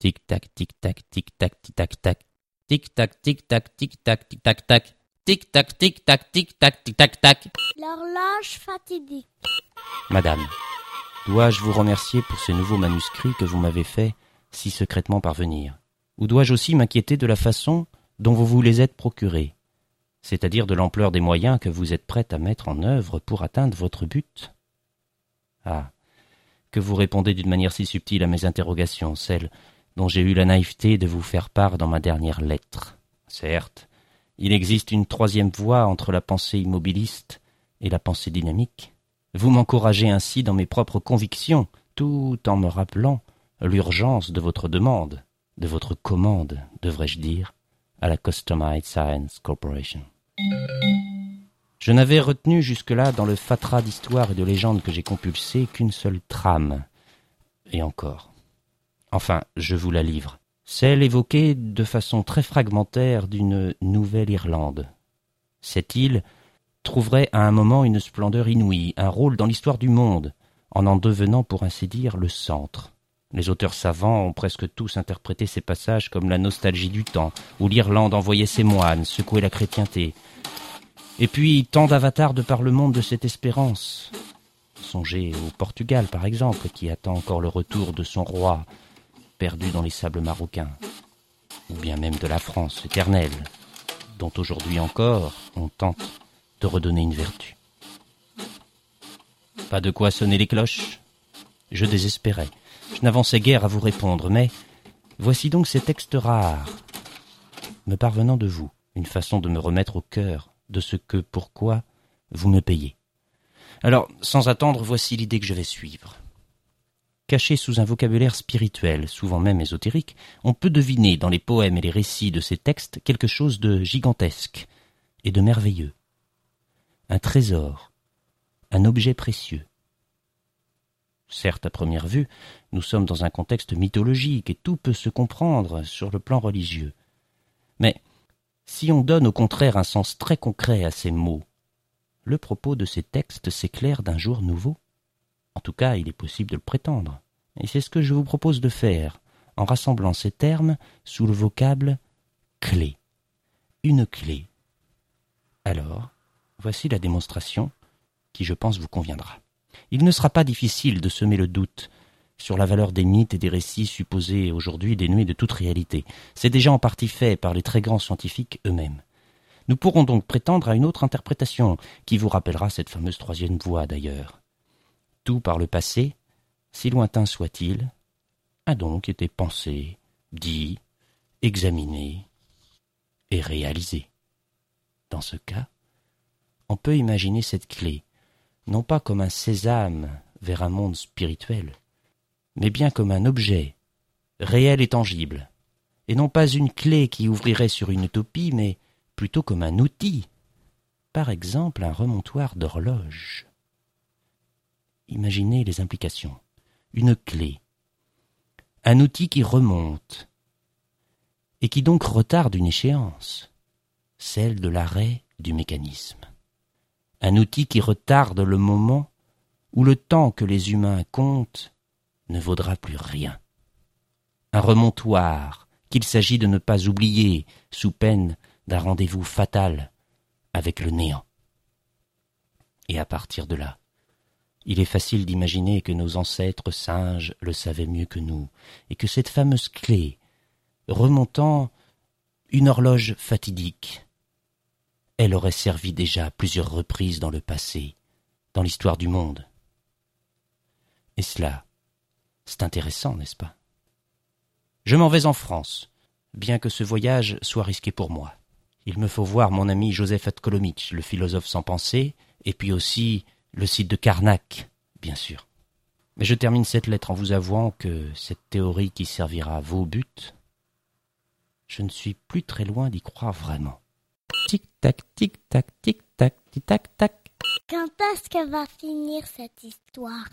Tic-tac, tic-tac, tic-tac, tic-tac-tac. Tic-tac, tic-tac, tic-tac, tic-tac-tac. Tic-tac, tic-tac, tic-tac, tic-tac-tac. L'horloge fatidique. Madame, dois-je vous remercier pour ce nouveau manuscrit que vous m'avez fait si secrètement parvenir? Ou dois-je aussi m'inquiéter de la façon dont vous vous les êtes procurés? C'est-à-dire de l'ampleur des moyens que vous êtes prête à mettre en œuvre pour atteindre votre but? Ah, que vous répondez d'une manière si subtile à mes interrogations, celles dont j'ai eu la naïveté de vous faire part dans ma dernière lettre. Certes, il existe une troisième voie entre la pensée immobiliste et la pensée dynamique. Vous m'encouragez ainsi dans mes propres convictions, tout en me rappelant l'urgence de votre demande, de votre commande, devrais-je dire, à la Customized Science Corporation. Je n'avais retenu jusque-là dans le fatras d'histoires et de légendes que j'ai compulsé qu'une seule trame. Et encore. Enfin, je vous la livre. Celle évoquée de façon très fragmentaire d'une Nouvelle-Irlande. Cette île trouverait à un moment une splendeur inouïe, un rôle dans l'histoire du monde, en en devenant pour ainsi dire le centre. Les auteurs savants ont presque tous interprété ces passages comme la nostalgie du temps, où l'Irlande envoyait ses moines secouer la chrétienté. Et puis tant d'avatars de par le monde de cette espérance. Songez au Portugal, par exemple, qui attend encore le retour de son roi, perdu dans les sables marocains, ou bien même de la France éternelle, dont aujourd'hui encore on tente de redonner une vertu. Pas de quoi sonner les cloches Je désespérais. Je n'avançais guère à vous répondre, mais voici donc ces textes rares, me parvenant de vous, une façon de me remettre au cœur de ce que, pourquoi, vous me payez. Alors, sans attendre, voici l'idée que je vais suivre. Caché sous un vocabulaire spirituel, souvent même ésotérique, on peut deviner dans les poèmes et les récits de ces textes quelque chose de gigantesque et de merveilleux. Un trésor, un objet précieux, Certes, à première vue, nous sommes dans un contexte mythologique et tout peut se comprendre sur le plan religieux. Mais si on donne au contraire un sens très concret à ces mots, le propos de ces textes s'éclaire d'un jour nouveau. En tout cas, il est possible de le prétendre. Et c'est ce que je vous propose de faire, en rassemblant ces termes sous le vocable clé. Une clé. Alors, voici la démonstration qui, je pense, vous conviendra. Il ne sera pas difficile de semer le doute sur la valeur des mythes et des récits supposés aujourd'hui dénués de toute réalité. C'est déjà en partie fait par les très grands scientifiques eux-mêmes. Nous pourrons donc prétendre à une autre interprétation, qui vous rappellera cette fameuse troisième voie d'ailleurs. Tout par le passé, si lointain soit-il, a donc été pensé, dit, examiné et réalisé. Dans ce cas, on peut imaginer cette clé, non pas comme un sésame vers un monde spirituel, mais bien comme un objet, réel et tangible, et non pas une clé qui ouvrirait sur une utopie, mais plutôt comme un outil, par exemple un remontoir d'horloge. Imaginez les implications. Une clé, un outil qui remonte, et qui donc retarde une échéance, celle de l'arrêt du mécanisme un outil qui retarde le moment où le temps que les humains comptent ne vaudra plus rien. Un remontoir qu'il s'agit de ne pas oublier sous peine d'un rendez-vous fatal avec le néant. Et à partir de là, il est facile d'imaginer que nos ancêtres singes le savaient mieux que nous, et que cette fameuse clé, remontant une horloge fatidique, elle aurait servi déjà à plusieurs reprises dans le passé, dans l'histoire du monde. Et cela, c'est intéressant, n'est-ce pas? Je m'en vais en France, bien que ce voyage soit risqué pour moi. Il me faut voir mon ami Joseph Atkolomitch, le philosophe sans pensée, et puis aussi le site de Karnak, bien sûr. Mais je termine cette lettre en vous avouant que cette théorie qui servira à vos buts, je ne suis plus très loin d'y croire vraiment. Tic-tac, tic-tac, tic-tac, tic-tac, tac. Quand est-ce que va finir cette histoire?